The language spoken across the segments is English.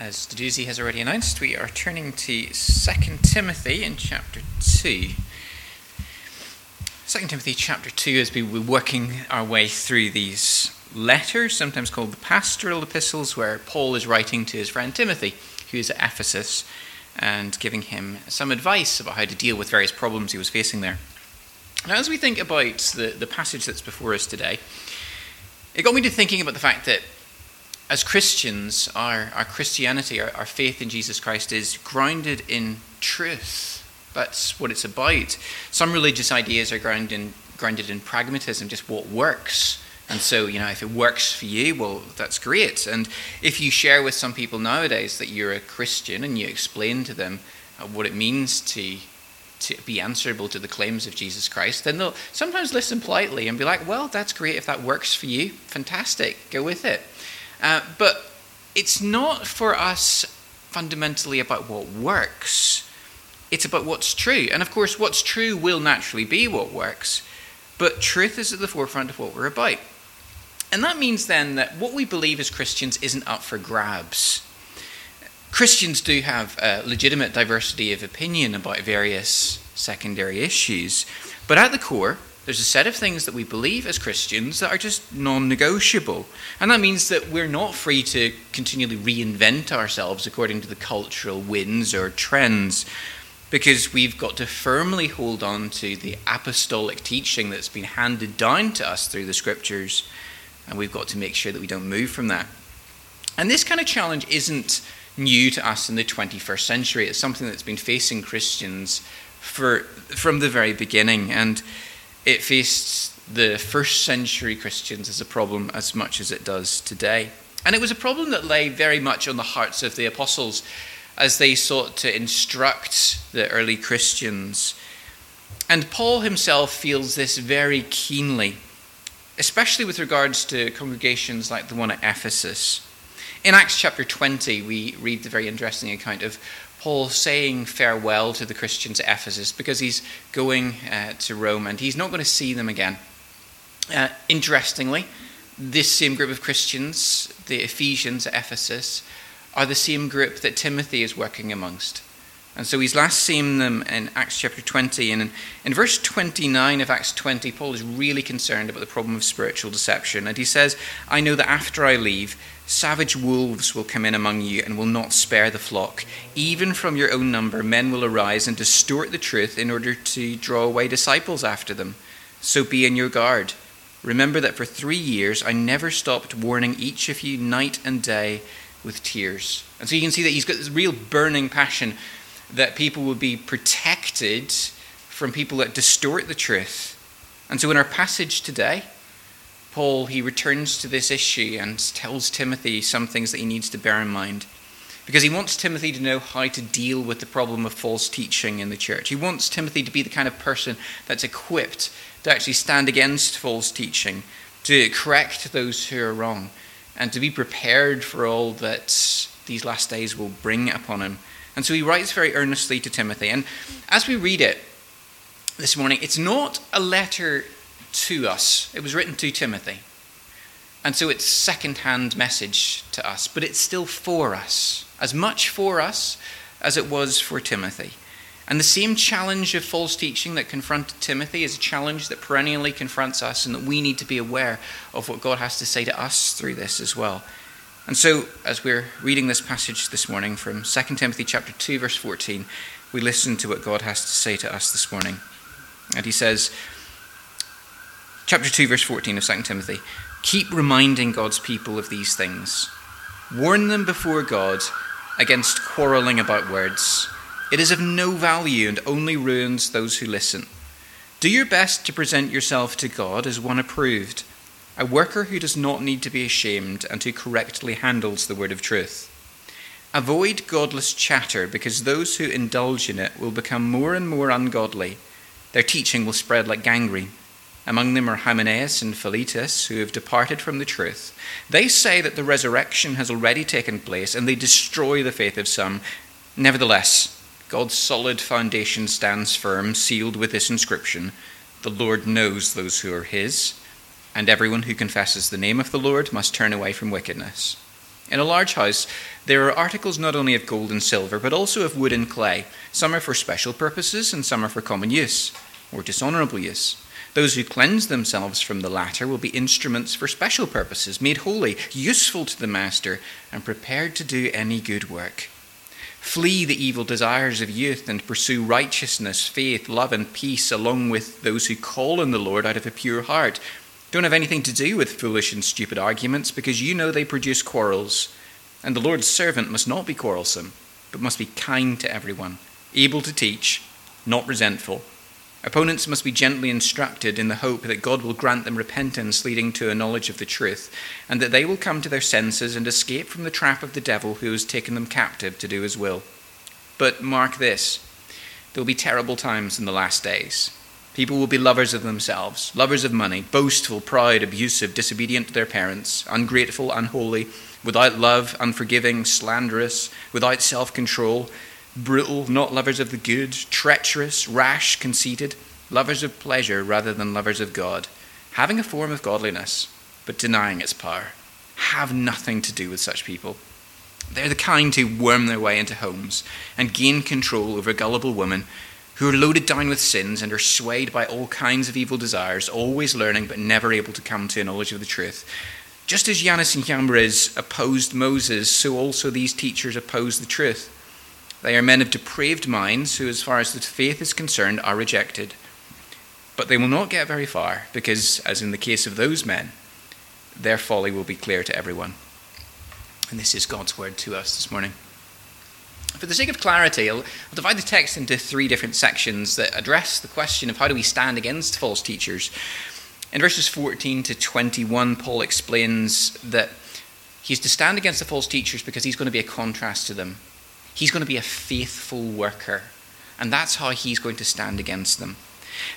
As Duduzi has already announced, we are turning to 2 Timothy in chapter 2. 2 Timothy chapter 2, as we're working our way through these letters, sometimes called the pastoral epistles, where Paul is writing to his friend Timothy, who is at Ephesus, and giving him some advice about how to deal with various problems he was facing there. Now, as we think about the, the passage that's before us today, it got me to thinking about the fact that as Christians, our, our Christianity, our, our faith in Jesus Christ is grounded in truth. That's what it's about. Some religious ideas are grounded in, grounded in pragmatism, just what works. And so, you know, if it works for you, well, that's great. And if you share with some people nowadays that you're a Christian and you explain to them uh, what it means to to be answerable to the claims of Jesus Christ, then they'll sometimes listen politely and be like, well, that's great. If that works for you, fantastic. Go with it. Uh, but it's not for us fundamentally about what works, it's about what's true. And of course, what's true will naturally be what works, but truth is at the forefront of what we're about. And that means then that what we believe as Christians isn't up for grabs. Christians do have a legitimate diversity of opinion about various secondary issues, but at the core, there's a set of things that we believe as Christians that are just non negotiable. And that means that we're not free to continually reinvent ourselves according to the cultural winds or trends, because we've got to firmly hold on to the apostolic teaching that's been handed down to us through the scriptures, and we've got to make sure that we don't move from that. And this kind of challenge isn't new to us in the 21st century. It's something that's been facing Christians for, from the very beginning. And it faced the first century Christians as a problem as much as it does today. And it was a problem that lay very much on the hearts of the apostles as they sought to instruct the early Christians. And Paul himself feels this very keenly, especially with regards to congregations like the one at Ephesus. In Acts chapter 20, we read the very interesting account of Paul saying farewell to the Christians at Ephesus because he's going uh, to Rome and he's not going to see them again. Uh, interestingly, this same group of Christians, the Ephesians at Ephesus, are the same group that Timothy is working amongst. And so he's last seen them in Acts chapter 20. And in, in, verse 29 of Acts 20, Paul is really concerned about the problem of spiritual deception. And he says, I know that after I leave, Savage wolves will come in among you and will not spare the flock. Even from your own number, men will arise and distort the truth in order to draw away disciples after them. So be in your guard. Remember that for three years I never stopped warning each of you night and day with tears. And so you can see that he's got this real burning passion that people will be protected from people that distort the truth. And so in our passage today, Paul, he returns to this issue and tells Timothy some things that he needs to bear in mind. Because he wants Timothy to know how to deal with the problem of false teaching in the church. He wants Timothy to be the kind of person that's equipped to actually stand against false teaching, to correct those who are wrong, and to be prepared for all that these last days will bring upon him. And so he writes very earnestly to Timothy. And as we read it this morning, it's not a letter to us. It was written to Timothy. And so it's second-hand message to us, but it's still for us, as much for us as it was for Timothy. And the same challenge of false teaching that confronted Timothy is a challenge that perennially confronts us, and that we need to be aware of what God has to say to us through this as well. And so, as we're reading this passage this morning from 2 Timothy chapter 2, verse 14, we listen to what God has to say to us this morning. And he says, Chapter 2, verse 14 of 2 Timothy. Keep reminding God's people of these things. Warn them before God against quarreling about words. It is of no value and only ruins those who listen. Do your best to present yourself to God as one approved, a worker who does not need to be ashamed and who correctly handles the word of truth. Avoid godless chatter because those who indulge in it will become more and more ungodly. Their teaching will spread like gangrene. Among them are Hymenaeus and Philetus, who have departed from the truth. They say that the resurrection has already taken place, and they destroy the faith of some. Nevertheless, God's solid foundation stands firm, sealed with this inscription The Lord knows those who are his, and everyone who confesses the name of the Lord must turn away from wickedness. In a large house, there are articles not only of gold and silver, but also of wood and clay. Some are for special purposes, and some are for common use, or dishonorable use. Those who cleanse themselves from the latter will be instruments for special purposes, made holy, useful to the master, and prepared to do any good work. Flee the evil desires of youth and pursue righteousness, faith, love, and peace along with those who call on the Lord out of a pure heart. Don't have anything to do with foolish and stupid arguments because you know they produce quarrels. And the Lord's servant must not be quarrelsome, but must be kind to everyone, able to teach, not resentful Opponents must be gently instructed in the hope that God will grant them repentance leading to a knowledge of the truth, and that they will come to their senses and escape from the trap of the devil who has taken them captive to do his will. But mark this there will be terrible times in the last days. People will be lovers of themselves, lovers of money, boastful, proud, abusive, disobedient to their parents, ungrateful, unholy, without love, unforgiving, slanderous, without self control brutal, not lovers of the good, treacherous, rash, conceited, lovers of pleasure rather than lovers of God, having a form of godliness, but denying its power. Have nothing to do with such people. They're the kind who worm their way into homes and gain control over gullible women who are loaded down with sins and are swayed by all kinds of evil desires, always learning but never able to come to a knowledge of the truth. Just as Jannes and Jambres opposed Moses, so also these teachers oppose the truth. They are men of depraved minds who, as far as the faith is concerned, are rejected. But they will not get very far because, as in the case of those men, their folly will be clear to everyone. And this is God's word to us this morning. For the sake of clarity, I'll, I'll, divide the text into three different sections that address the question of how do we stand against false teachers. In verses 14 to 21, Paul explains that he's to stand against the false teachers because he's going to be a contrast to them. He's going to be a faithful worker. And that's how he's going to stand against them.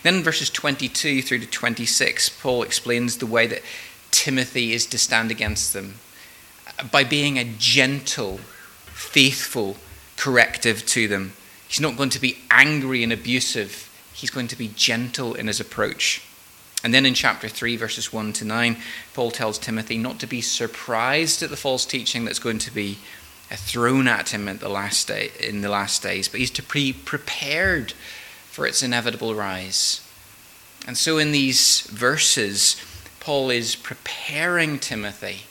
Then in verses 22 through to 26, Paul explains the way that Timothy is to stand against them by being a gentle, faithful corrective to them. He's not going to be angry and abusive, he's going to be gentle in his approach. And then in chapter 3, verses 1 to 9, Paul tells Timothy not to be surprised at the false teaching that's going to be thrown at him at the last day, in the last days, but he's to be prepared for its inevitable rise. And so in these verses, Paul is preparing Timothy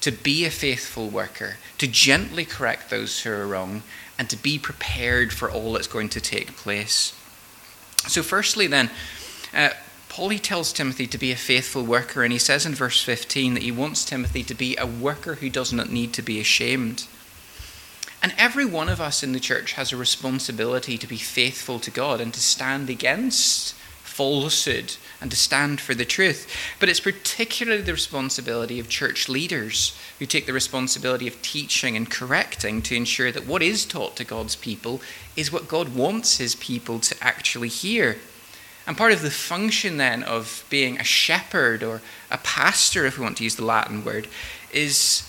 to be a faithful worker, to gently correct those who are wrong, and to be prepared for all that's going to take place. So, firstly, then, uh, Paul he tells Timothy to be a faithful worker, and he says in verse 15 that he wants Timothy to be a worker who does not need to be ashamed. And every one of us in the church has a responsibility to be faithful to God and to stand against falsehood and to stand for the truth. But it's particularly the responsibility of church leaders who take the responsibility of teaching and correcting to ensure that what is taught to God's people is what God wants his people to actually hear. And part of the function then of being a shepherd or a pastor, if we want to use the Latin word, is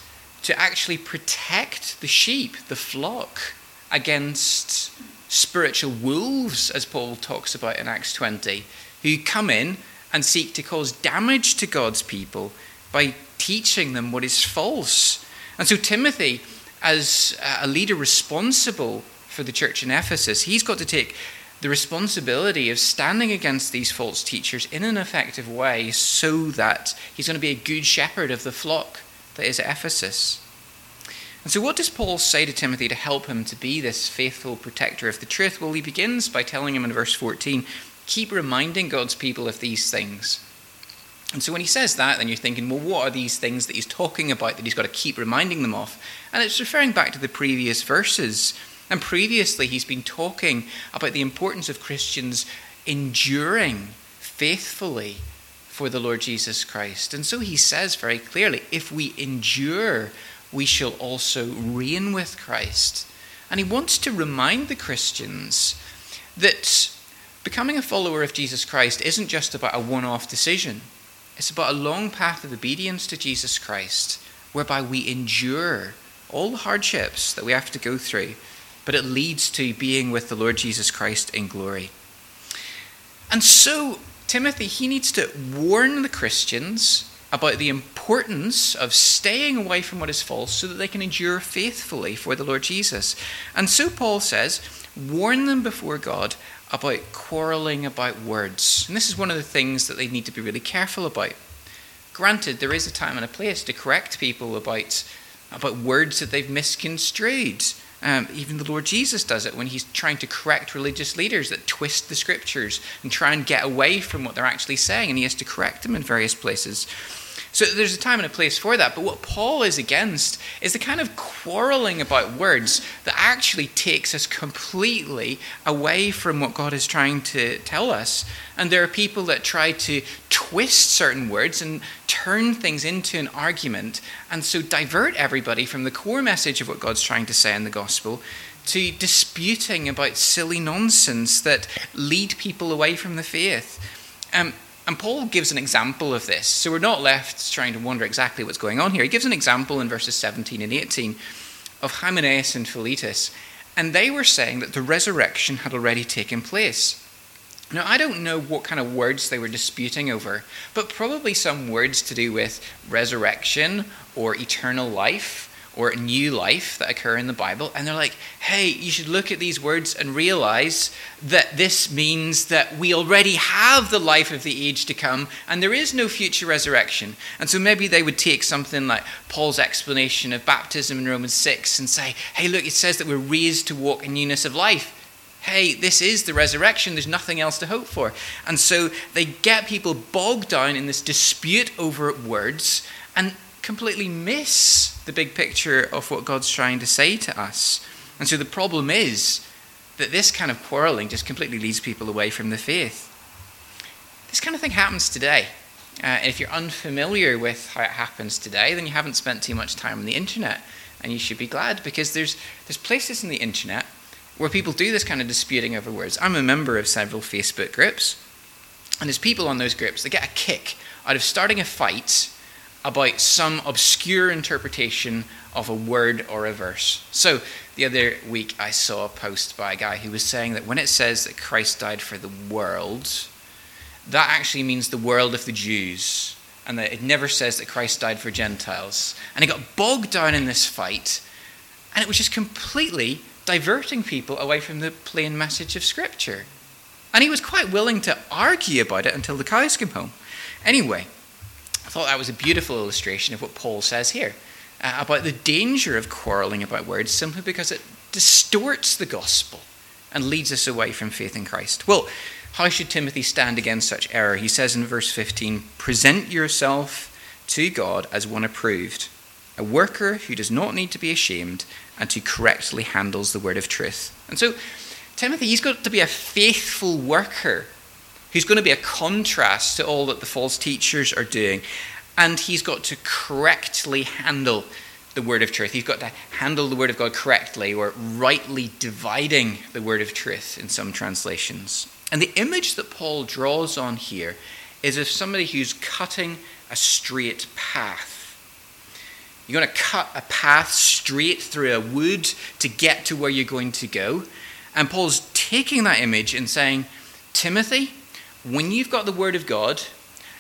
to actually protect the sheep, the flock, against spiritual wolves, as Paul talks about in Acts 20, who come in and seek to cause damage to God's people by teaching them what is false. And so, Timothy, as a leader responsible for the church in Ephesus, he's got to take the responsibility of standing against these false teachers in an effective way so that he's going to be a good shepherd of the flock that is Ephesus. And so, what does Paul say to Timothy to help him to be this faithful protector of the truth? Well, he begins by telling him in verse 14 keep reminding God's people of these things. And so, when he says that, then you're thinking, well, what are these things that he's talking about that he's got to keep reminding them of? And it's referring back to the previous verses. And previously, he's been talking about the importance of Christians enduring faithfully for the Lord Jesus Christ. And so he says very clearly if we endure, we shall also reign with Christ. And he wants to remind the Christians that becoming a follower of Jesus Christ isn't just about a one off decision, it's about a long path of obedience to Jesus Christ, whereby we endure all the hardships that we have to go through, but it leads to being with the Lord Jesus Christ in glory. And so, Timothy, he needs to warn the Christians about the importance of staying away from what is false so that they can endure faithfully for the Lord Jesus. And so Paul says, warn them before God about quarreling about words. And this is one of the things that they need to be really careful about. Granted, there is a time and a place to correct people about, about words that they've misconstrued. Um, even the Lord Jesus does it when he's trying to correct religious leaders that twist the scriptures and try and get away from what they're actually saying, and he has to correct them in various places. So there's a time and a place for that. But what Paul is against is the kind of quarreling about words that actually takes us completely away from what God is trying to tell us. And there are people that try to twist certain words and turn things into an argument and so divert everybody from the core message of what God's trying to say in the gospel to disputing about silly nonsense that lead people away from the faith. Um, and Paul gives an example of this. So we're not left trying to wonder exactly what's going on here. He gives an example in verses 17 and 18 of Hymenaeus and Philetus. And they were saying that the resurrection had already taken place. Now, I don't know what kind of words they were disputing over, but probably some words to do with resurrection or eternal life or a new life that occur in the Bible. And they're like, hey, you should look at these words and realize that this means that we already have the life of the age to come and there is no future resurrection. And so maybe they would take something like Paul's explanation of baptism in Romans 6 and say, hey, look, it says that we're raised to walk in newness of life. Hey, this is the resurrection. There's nothing else to hope for. And so they get people bogged down in this dispute over words. And completely miss the big picture of what God's trying to say to us. And so the problem is that this kind of quarreling just completely leads people away from the faith. This kind of thing happens today. Uh, if you're unfamiliar with how it happens today, then you haven't spent too much time on the internet. And you should be glad because there's, there's places in the internet where people do this kind of disputing over words. I'm a member of several Facebook groups, and there's people on those groups that get a kick out of starting a fight about some obscure interpretation of a word or a verse. So, the other week I saw a post by a guy who was saying that when it says that Christ died for the world, that actually means the world of the Jews, and that it never says that Christ died for Gentiles. And he got bogged down in this fight, and it was just completely diverting people away from the plain message of Scripture. And he was quite willing to argue about it until the cows came home. Anyway, I thought that was a beautiful illustration of what Paul says here uh, about the danger of quarreling about words simply because it distorts the gospel and leads us away from faith in Christ. Well, how should Timothy stand against such error? He says in verse 15 Present yourself to God as one approved, a worker who does not need to be ashamed and who correctly handles the word of truth. And so, Timothy, he's got to be a faithful worker He's going to be a contrast to all that the false teachers are doing. And he's got to correctly handle the word of truth. He's got to handle the word of God correctly or rightly dividing the word of truth in some translations. And the image that Paul draws on here is of somebody who's cutting a straight path. You're going to cut a path straight through a wood to get to where you're going to go. And Paul's taking that image and saying, Timothy, when you've got the Word of God,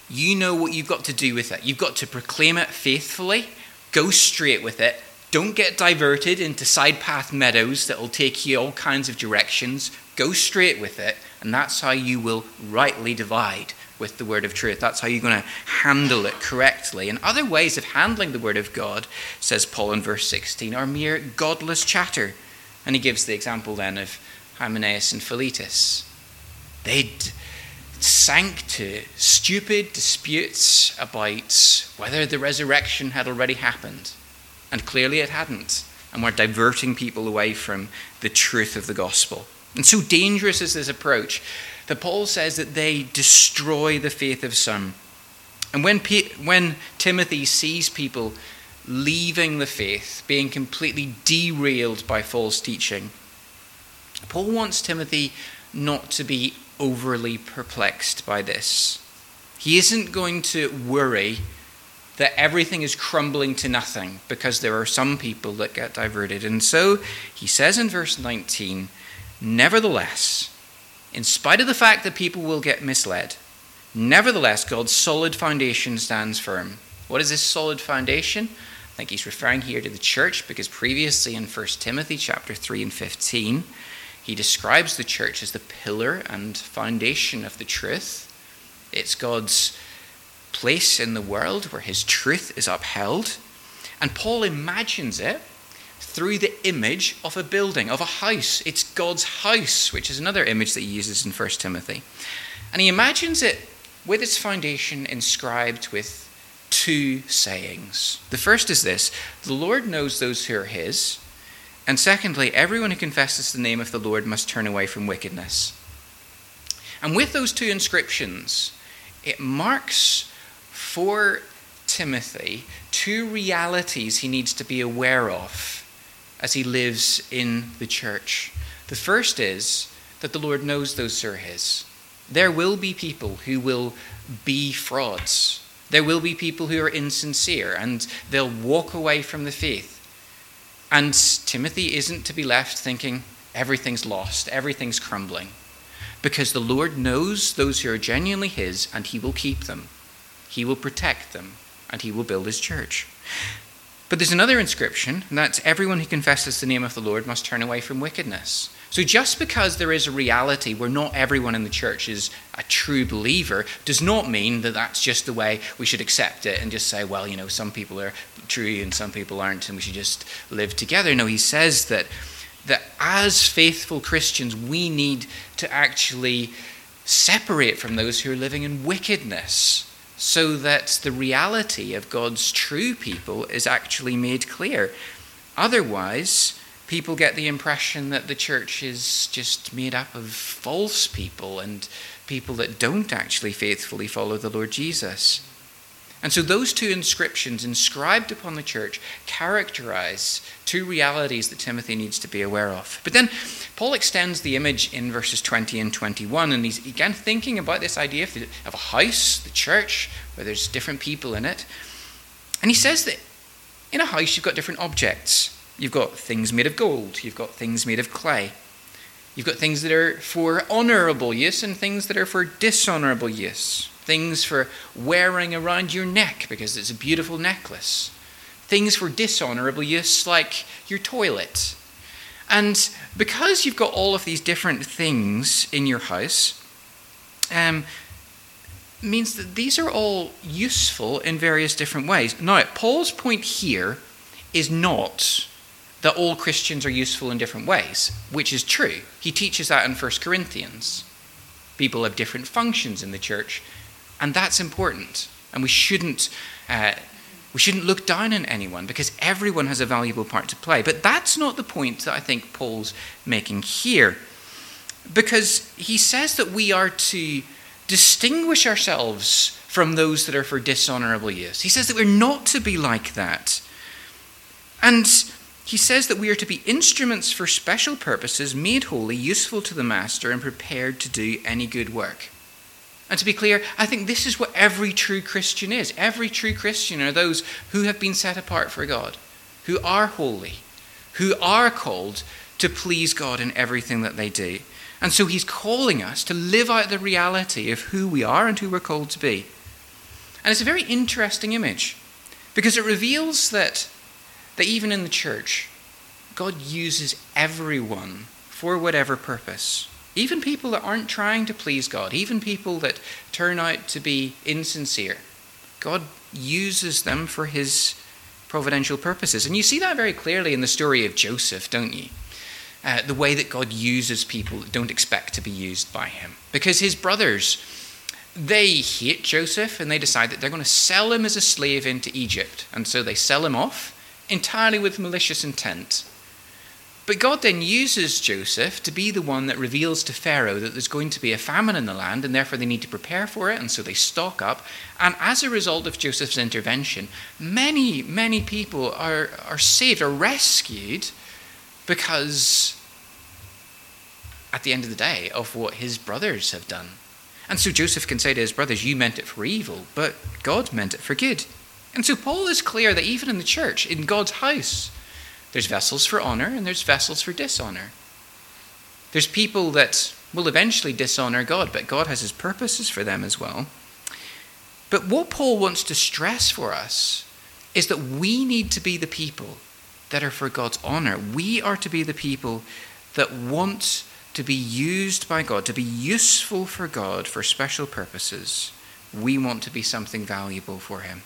you know what you've got to do with it. You've got to proclaim it faithfully, go straight with it. Don't get diverted into side path meadows that will take you all kinds of directions. Go straight with it, and that's how you will rightly divide with the word of truth. That's how you're going to handle it correctly. And other ways of handling the word of God, says Paul in verse 16, are mere godless chatter. And he gives the example then of Hymenaeus and Philetus. They'd sank to stupid disputes about whether the resurrection had already happened. And clearly it hadn't. And we're diverting people away from the truth of the gospel. And so dangerous is this approach that Paul says that they destroy the faith of some. And when, P- when Timothy sees people leaving the faith, being completely derailed by false teaching, Paul wants Timothy not to be overly perplexed by this. He isn't going to worry that everything is crumbling to nothing because there are some people that get diverted. And so he says in verse 19, Nevertheless, in spite of the fact that people will get misled, Nevertheless, God's solid foundation stands firm. What is this solid foundation? I think he's referring here to the church because previously in 1 Timothy chapter 3 and 15, he describes the church as the pillar and foundation of the truth. It's God's place in the world where his truth is upheld. And Paul imagines it through the image of a building, of a house. It's God's house, which is another image that he uses in 1 Timothy. And he imagines it with its foundation inscribed with two sayings. The first is this the Lord knows those who are his. And secondly, everyone who confesses the name of the Lord must turn away from wickedness. And with those two inscriptions, it marks for Timothy two realities he needs to be aware of as he lives in the church. The first is that the Lord knows those who are his. There will be people who will be frauds. There will be people who are insincere and they'll walk away from the faith. And Timothy isn't to be left thinking everything's lost, everything's crumbling. Because the Lord knows those who are genuinely his and he will keep them, he will protect them, and he will build his church. But there's another inscription, and that's everyone who confesses the name of the Lord must turn away from wickedness. So just because there is a reality where not everyone in the church is a true believer does not mean that that's just the way we should accept it and just say, well, you know, some people are true and some people aren't, and we should just live together. No, he says that that as faithful Christians, we need to actually separate from those who are living in wickedness so that the reality of God's true people is actually made clear. Otherwise, people get the impression that the church is just made up of false people and people that don't actually faithfully follow the Lord Jesus. And so those two inscriptions inscribed upon the church characterize two realities that Timothy needs to be aware of. But then Paul extends the image in verses 20 and 21, and he's again thinking about this idea of, the, of a house, the church, where there's different people in it. And he says that in a house you've got different objects. You've got things made of gold, you've got things made of clay. You've got things that are for honorable use and things that are for dishonorable use things for wearing around your neck because it's a beautiful necklace, things for dishonorable use like your toilet. And because you've got all of these different things in your house, um, means that these are all useful in various different ways. Now, Paul's point here is not that all Christians are useful in different ways, which is true. He teaches that in 1 Corinthians. People have different functions in the church, and that's important. And we shouldn't, uh, we shouldn't look down on anyone because everyone has a valuable part to play. But that's not the point that I think Paul's making here. Because he says that we are to distinguish ourselves from those that are for dishonorable use. He says that we're not to be like that. And he says that we are to be instruments for special purposes, made holy, useful to the master, and prepared to do any good work. And to be clear, I think this is what every true Christian is. Every true Christian are those who have been set apart for God, who are holy, who are called to please God in everything that they do. And so he's calling us to live out the reality of who we are and who we're called to be. And it's a very interesting image because it reveals that, that even in the church, God uses everyone for whatever purpose. Even people that aren't trying to please God, even people that turn out to be insincere, God uses them for his providential purposes. And you see that very clearly in the story of Joseph, don't you? Uh, the way that God uses people that don't expect to be used by him. Because his brothers, they hate Joseph and they decide that they're going to sell him as a slave into Egypt. And so they sell him off entirely with malicious intent. But God then uses Joseph to be the one that reveals to Pharaoh that there's going to be a famine in the land and therefore they need to prepare for it. And so they stock up. And as a result of Joseph's intervention, many, many people are, are saved, are rescued because at the end of the day of what his brothers have done. And so Joseph can say to his brothers, You meant it for evil, but God meant it for good. And so Paul is clear that even in the church, in God's house, there's vessels for honor and there's vessels for dishonor. There's people that will eventually dishonor God, but God has his purposes for them as well. But what Paul wants to stress for us is that we need to be the people that are for God's honor. We are to be the people that want to be used by God, to be useful for God for special purposes. We want to be something valuable for Him.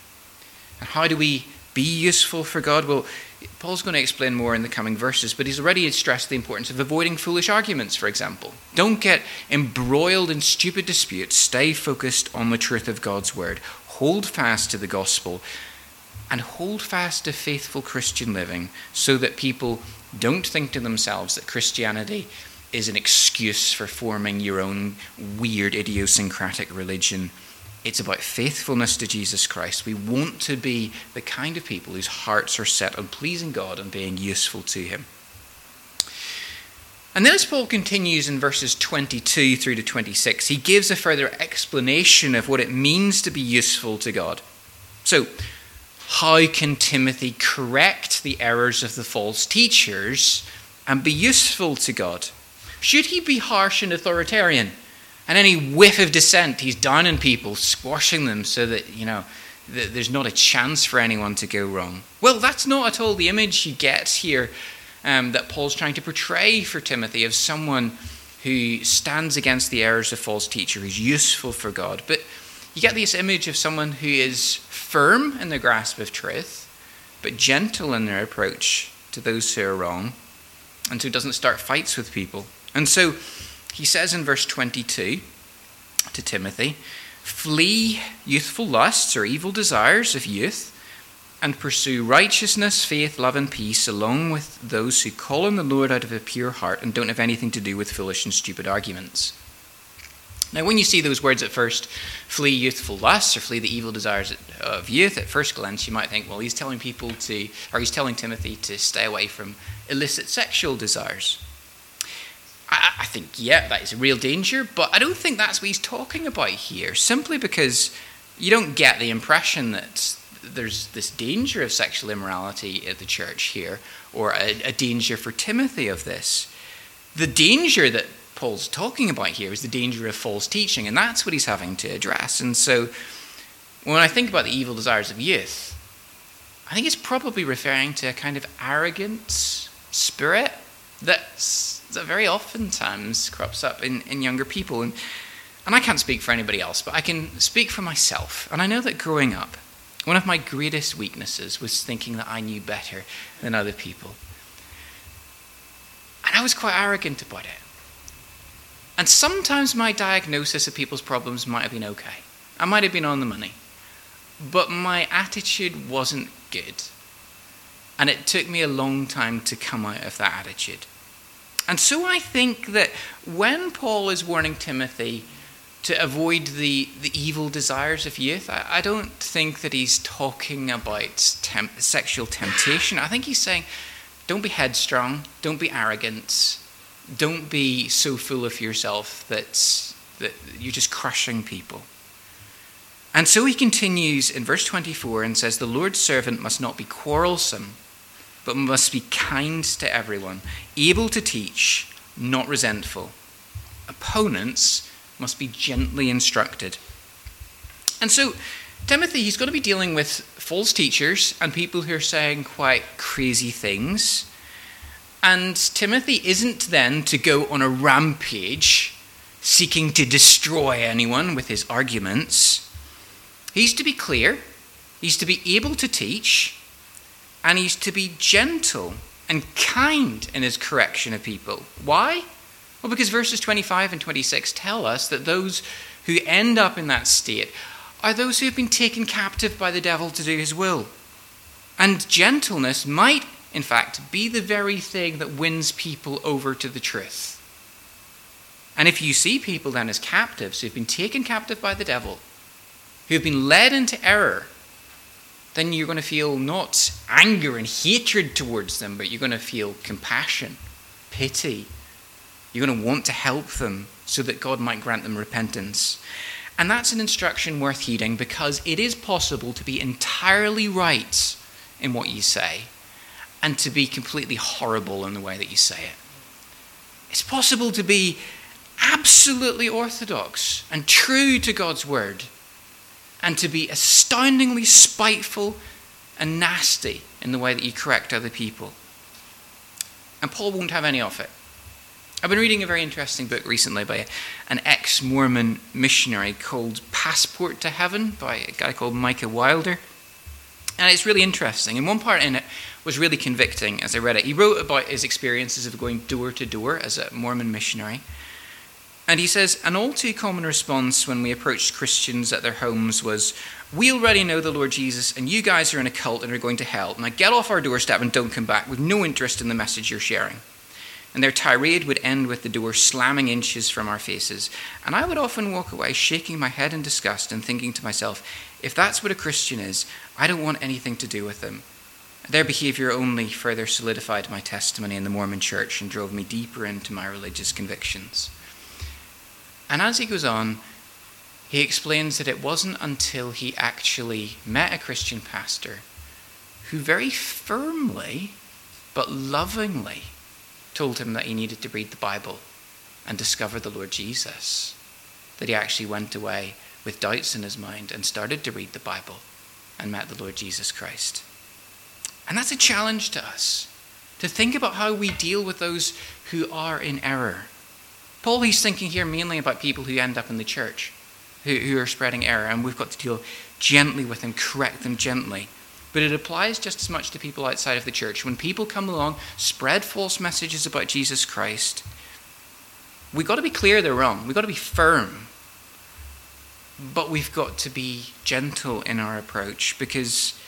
And how do we be useful for God? Well, Paul's going to explain more in the coming verses, but he's already stressed the importance of avoiding foolish arguments, for example. Don't get embroiled in stupid disputes. Stay focused on the truth of God's word. Hold fast to the gospel and hold fast to faithful Christian living so that people don't think to themselves that Christianity is an excuse for forming your own weird idiosyncratic religion it's about faithfulness to Jesus Christ. We want to be the kind of people whose hearts are set on pleasing God and being useful to Him. And then, as Paul continues in verses 22 through to 26, he gives a further explanation of what it means to be useful to God. So, how can Timothy correct the errors of the false teachers and be useful to God? Should he be harsh and authoritarian? And any whiff of dissent, he's downing people, squashing them so that, you know, there's not a chance for anyone to go wrong. Well, that's not at all the image you get here um, that Paul's trying to portray for Timothy of someone who stands against the errors of false teacher, who's useful for God. But you get this image of someone who is firm in the grasp of truth, but gentle in their approach to those who are wrong, and who doesn't start fights with people. And so he says in verse 22 to Timothy, Flee youthful lusts or evil desires of youth, and pursue righteousness, faith, love, and peace, along with those who call on the Lord out of a pure heart and don't have anything to do with foolish and stupid arguments. Now, when you see those words at first, flee youthful lusts or flee the evil desires of youth, at first glance you might think, well, he's telling people to, or he's telling Timothy to stay away from illicit sexual desires. I, I think, yeah, that is a real danger, but I don't think that's what he's talking about here, simply because you don't get the impression that there's this danger of sexual immorality at the church here, or a, a, danger for Timothy of this. The danger that Paul's talking about here is the danger of false teaching, and that's what he's having to address. And so, when I think about the evil desires of youth, I think it's probably referring to a kind of arrogant spirit that's that very oftentimes crops up in, in younger people. And, and I can't speak for anybody else, but I can speak for myself. And I know that growing up, one of my greatest weaknesses was thinking that I knew better than other people. And I was quite arrogant about it. And sometimes my diagnosis of people's problems might have been okay. I might have been on the money. But my attitude wasn't good. And it took me a long time to come out of that attitude. And so I think that when Paul is warning Timothy to avoid the, the evil desires of youth, I, I don't think that he's talking about temp, sexual temptation. I think he's saying, don't be headstrong, don't be arrogant, don't be so full of yourself that, that you're just crushing people. And so he continues in verse 24 and says, The Lord's servant must not be quarrelsome but must be kind to everyone, able to teach, not resentful. Opponents must be gently instructed. And so, Timothy, he's going to be dealing with false teachers and people who are saying quite crazy things. And Timothy isn't then to go on a rampage seeking to destroy anyone with his arguments. He's to be clear, he's to be able to teach, and he's to be gentle and kind in his correction of people. Why? Well, because verses 25 and 26 tell us that those who end up in that state are those who have been taken captive by the devil to do his will. And gentleness might, in fact, be the very thing that wins people over to the truth. And if you see people then as captives who've been taken captive by the devil, who've been led into error, then you're going to feel not anger and hatred towards them, but you're going to feel compassion, pity. You're going to want to help them so that God might grant them repentance. And that's an instruction worth heeding because it is possible to be entirely right in what you say and to be completely horrible in the way that you say it. It's possible to be absolutely orthodox and true to God's word and to be astoundingly spiteful and nasty in the way that you correct other people. And Paul won't have any of it. I've been reading a very interesting book recently by an ex Mormon missionary called Passport to Heaven by a guy called Micah Wilder. And it's really interesting. And one part in it was really convicting as I read it. He wrote about his experiences of going door to door as a Mormon missionary. And he says, An all too common response when we approached Christians at their homes was, We already know the Lord Jesus, and you guys are in a cult and are going to hell. Now get off our doorstep and don't come back. We've no interest in the message you're sharing and their tirade would end with the door slamming inches from our faces. And I would often walk away shaking my head in disgust and thinking to myself, if that's what a Christian is, I don't want anything to do with them. Their behavior only further solidified my testimony in the Mormon church and drove me deeper into my religious convictions. And as he goes on, he explains that it wasn't until he actually met a Christian pastor who very firmly but lovingly told him that he needed to read the Bible and discover the Lord Jesus, that he actually went away with doubts in his mind and started to read the Bible and met the Lord Jesus Christ. And that's a challenge to us to think about how we deal with those who are in error. Paul, he's thinking here mainly about people who end up in the church, who, who are spreading error, and we've got to deal gently with them, correct them gently but it applies just as much to people outside of the church. When people come along, spread false messages about Jesus Christ, we've got to be clear they're wrong. We've got to be firm. But we've got to be gentle in our approach because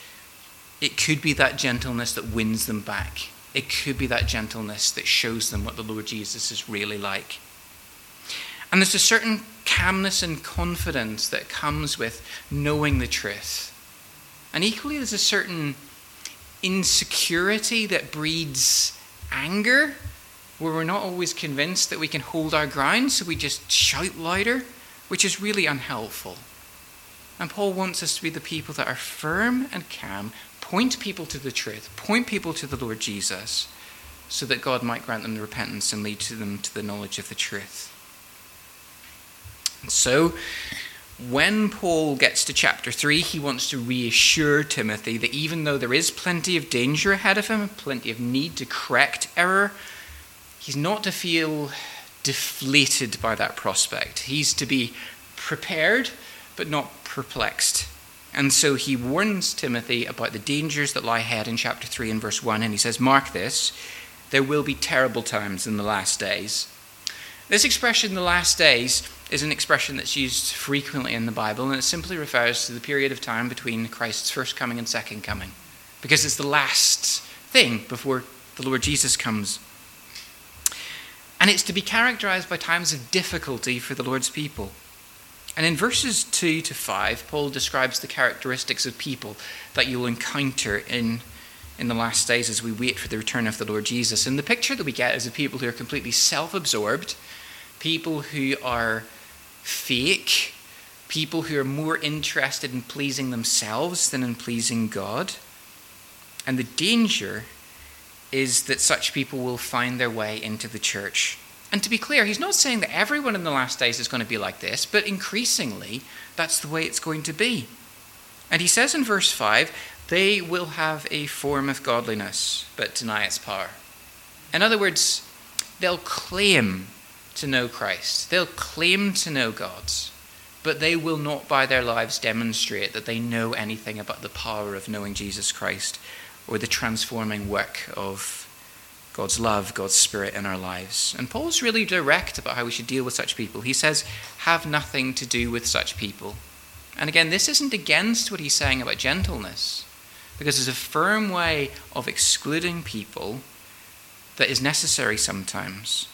it could be that gentleness that wins them back. It could be that gentleness that shows them what the Lord Jesus is really like. And there's a certain calmness and confidence that comes with knowing the truth and equally, there's a certain insecurity that breeds anger, where we're not always convinced that we can hold our ground, so we just shout louder, which is really unhelpful. And Paul wants us to be the people that are firm and calm, point people to the truth, point people to the Lord Jesus, so that God might grant them the repentance and lead to them to the knowledge of the truth. So, when Paul gets to chapter 3, he wants to reassure Timothy that even though there is plenty of danger ahead of him, plenty of need to correct error, he's not to feel deflated by that prospect. He's to be prepared, but not perplexed. And so he warns Timothy about the dangers that lie ahead in chapter 3 and verse 1, and he says, Mark this, there will be terrible times in the last days. This expression, the last days, is an expression that's used frequently in the Bible, and it simply refers to the period of time between Christ's first coming and second coming, because it's the last thing before the Lord Jesus comes. And it's to be characterized by times of difficulty for the Lord's people. And in verses 2 to 5, Paul describes the characteristics of people that you'll encounter in, in the last days as we wait for the return of the Lord Jesus. And the picture that we get is of people who are completely self absorbed, people who are fake, people who are more interested in pleasing themselves than in pleasing God. And the danger is that such people will find their way into the church. And to be clear, he's not saying that everyone in the last days is going to be like this, but increasingly, that's the way it's going to be. And he says in verse 5 they will have a form of godliness, but deny its power. In other words, they'll claim to know Christ. They'll claim to know God, but they will not by their lives demonstrate that they know anything about the power of knowing Jesus Christ or the transforming work of God's love, God's Spirit in our lives. And Paul's really direct about how we should deal with such people. He says, have nothing to do with such people. And again, this isn't against what he's saying about gentleness, because there's a firm way of excluding people that is necessary sometimes.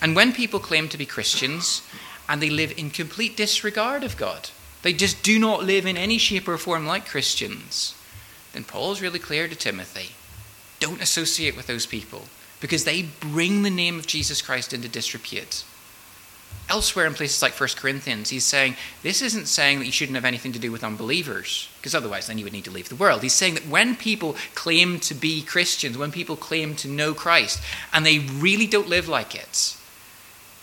And when people claim to be Christians and they live in complete disregard of God, they just do not live in any shape or form like Christians, then Paul's really clear to Timothy don't associate with those people because they bring the name of Jesus Christ into disrepute. Elsewhere in places like 1 Corinthians, he's saying this isn't saying that you shouldn't have anything to do with unbelievers, because otherwise then you would need to leave the world. He's saying that when people claim to be Christians, when people claim to know Christ, and they really don't live like it,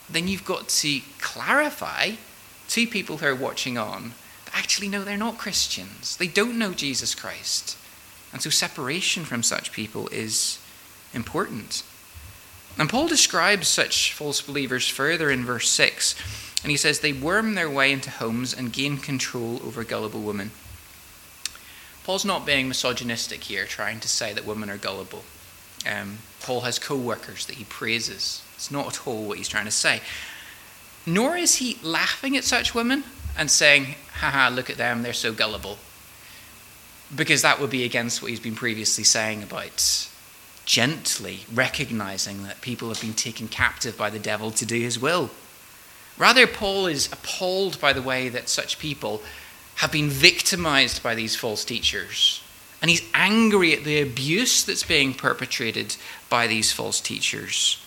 then you've got to clarify to people who are watching on that actually, no, they're not Christians. They don't know Jesus Christ. And so separation from such people is important. And Paul describes such false believers further in verse 6, and he says, They worm their way into homes and gain control over gullible women. Paul's not being misogynistic here, trying to say that women are gullible. Um, Paul has co workers that he praises. It's not at all what he's trying to say. Nor is he laughing at such women and saying, haha, look at them, they're so gullible. Because that would be against what he's been previously saying about gently recognizing that people have been taken captive by the devil to do his will. Rather, Paul is appalled by the way that such people have been victimized by these false teachers. And he's angry at the abuse that's being perpetrated by these false teachers.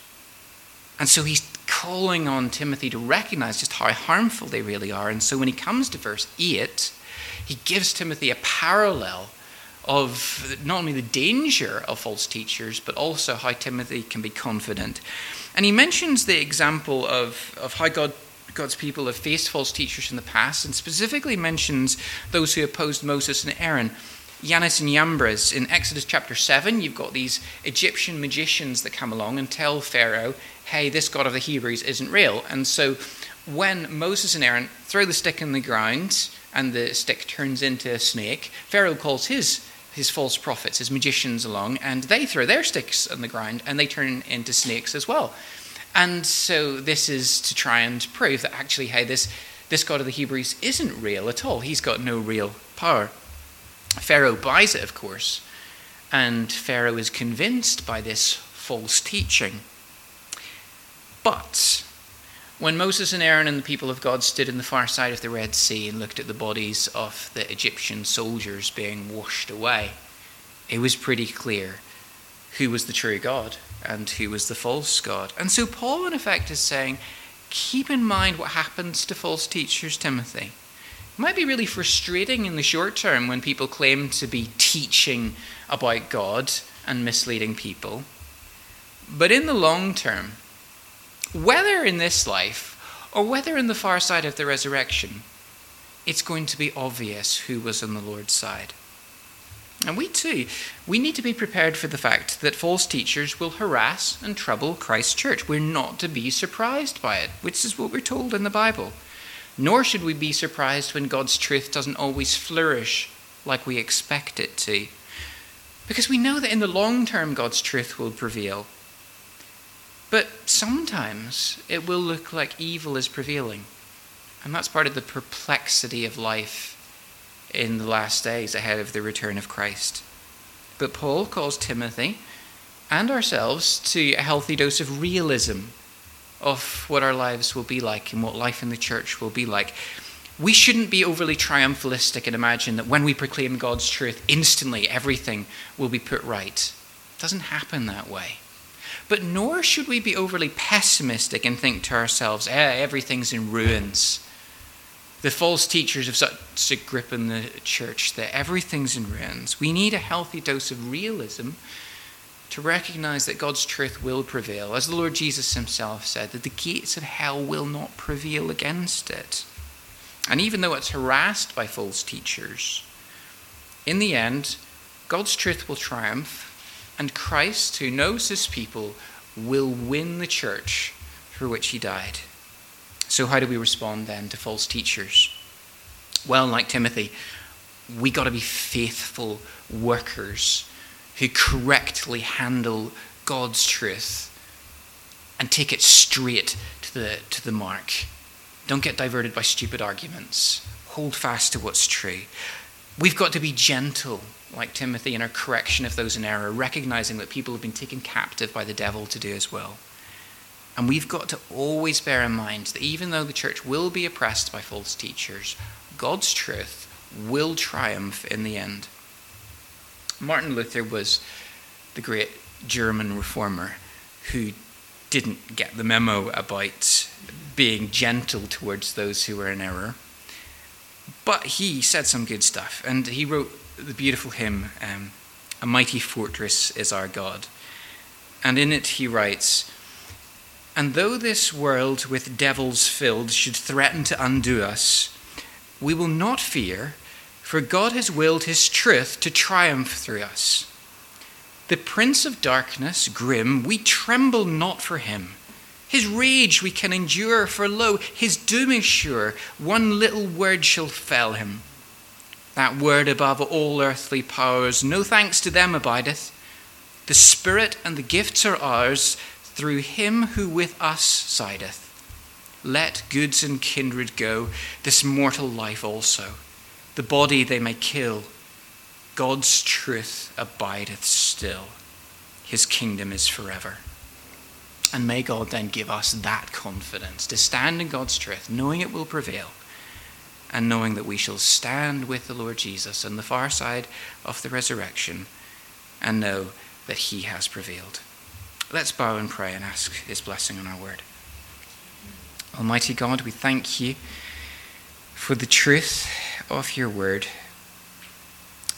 And so he's calling on Timothy to recognize just how harmful they really are. And so when he comes to verse 8, he gives Timothy a parallel of not only the danger of false teachers, but also how Timothy can be confident. And he mentions the example of, of how God, God's people have faced false teachers in the past, and specifically mentions those who opposed Moses and Aaron. Jannes and Jambres in Exodus chapter 7, you've got these Egyptian magicians that come along and tell Pharaoh, hey, this God of the Hebrews isn't real. And so when Moses and Aaron throw the stick in the ground and the stick turns into a snake, Pharaoh calls his his false prophets, his magicians along, and they throw their sticks on the ground and they turn into snakes as well. And so this is to try and prove that actually, hey, this, this God of the Hebrews isn't real at all. He's got no real power. Pharaoh buys it, of course, and Pharaoh is convinced by this false teaching. But when Moses and Aaron and the people of God stood in the far side of the Red Sea and looked at the bodies of the Egyptian soldiers being washed away, it was pretty clear who was the true God and who was the false God. And so Paul, in effect, is saying, keep in mind what happens to false teachers, Timothy. It might be really frustrating in the short term when people claim to be teaching about God and misleading people. But in the long term, whether in this life or whether in the far side of the resurrection, it's going to be obvious who was on the Lord's side. And we too, we need to be prepared for the fact that false teachers will harass and trouble Christ's church. We're not to be surprised by it, which is what we're told in the Bible. Nor should we be surprised when God's truth doesn't always flourish like we expect it to. Because we know that in the long term, God's truth will prevail. But sometimes it will look like evil is prevailing. And that's part of the perplexity of life in the last days ahead of the return of Christ. But Paul calls Timothy and ourselves to a healthy dose of realism of what our lives will be like and what life in the church will be like. We shouldn't be overly triumphalistic and imagine that when we proclaim God's truth, instantly everything will be put right. It doesn't happen that way. But nor should we be overly pessimistic and think to ourselves, eh, everything's in ruins. The false teachers have such a grip in the church that everything's in ruins. We need a healthy dose of realism to recognize that God's truth will prevail. As the Lord Jesus himself said, that the gates of hell will not prevail against it. And even though it's harassed by false teachers, in the end, God's truth will triumph and Christ, who knows his people, will win the church for which he died. So, how do we respond then to false teachers? Well, like Timothy, we got to be faithful workers who correctly handle God's truth and take it straight to the, to the mark. Don't get diverted by stupid arguments. Hold fast to what's true. We've got to be gentle like Timothy, in our correction of those in error, recognizing that people have been taken captive by the devil to do as well. And we've got to always bear in mind that even though the church will be oppressed by false teachers, God's truth will triumph in the end. Martin Luther was the great German reformer who didn't get the memo about being gentle towards those who were in error. But he said some good stuff, and he wrote the beautiful hymn, um, A Mighty Fortress is Our God. And in it he writes, And though this world with devils filled should threaten to undo us, we will not fear, for God has willed his truth to triumph through us. The prince of darkness, grim, we tremble not for him. His rage we can endure, for lo, his doom is sure. One little word shall fell him. That word above all earthly powers, no thanks to them abideth. The Spirit and the gifts are ours through him who with us sideth. Let goods and kindred go, this mortal life also. The body they may kill. God's truth abideth still. His kingdom is forever. And may God then give us that confidence to stand in God's truth, knowing it will prevail, and knowing that we shall stand with the Lord Jesus on the far side of the resurrection and know that he has prevailed. Let's bow and pray and ask his blessing on our word. Almighty God, we thank you for the truth of your word,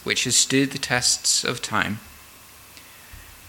which has stood the tests of time